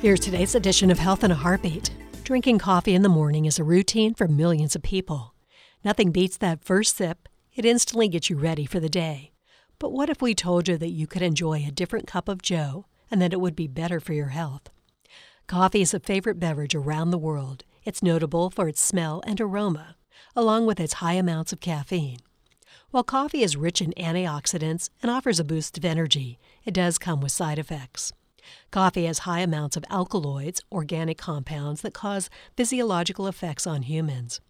Here's today's edition of Health in a Heartbeat. Drinking coffee in the morning is a routine for millions of people. Nothing beats that first sip, it instantly gets you ready for the day. But what if we told you that you could enjoy a different cup of Joe and that it would be better for your health? Coffee is a favorite beverage around the world. It's notable for its smell and aroma, along with its high amounts of caffeine. While coffee is rich in antioxidants and offers a boost of energy, it does come with side effects. Coffee has high amounts of alkaloids, organic compounds that cause physiological effects on humans.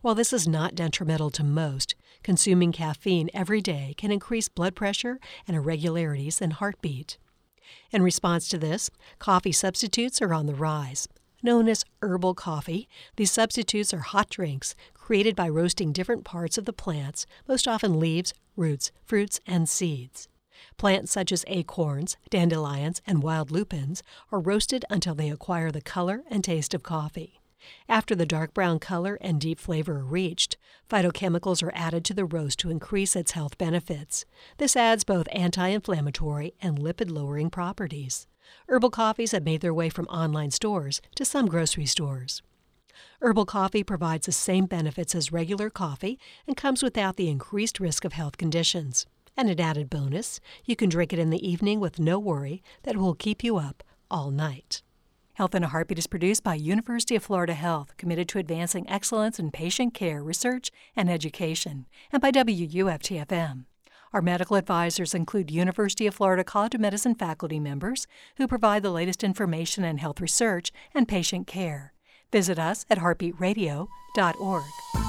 While this is not detrimental to most, consuming caffeine every day can increase blood pressure and irregularities in heartbeat. In response to this, coffee substitutes are on the rise. Known as herbal coffee, these substitutes are hot drinks created by roasting different parts of the plants, most often leaves, roots, fruits, and seeds. Plants such as acorns, dandelions, and wild lupins are roasted until they acquire the color and taste of coffee. After the dark brown color and deep flavor are reached, phytochemicals are added to the roast to increase its health benefits. This adds both anti inflammatory and lipid lowering properties. Herbal coffees have made their way from online stores to some grocery stores. Herbal coffee provides the same benefits as regular coffee and comes without the increased risk of health conditions. And an added bonus, you can drink it in the evening with no worry that it will keep you up all night. Health in a Heartbeat is produced by University of Florida Health, committed to advancing excellence in patient care, research, and education, and by WUFTFM. Our medical advisors include University of Florida College of Medicine faculty members who provide the latest information in health research and patient care. Visit us at heartbeatradio.org.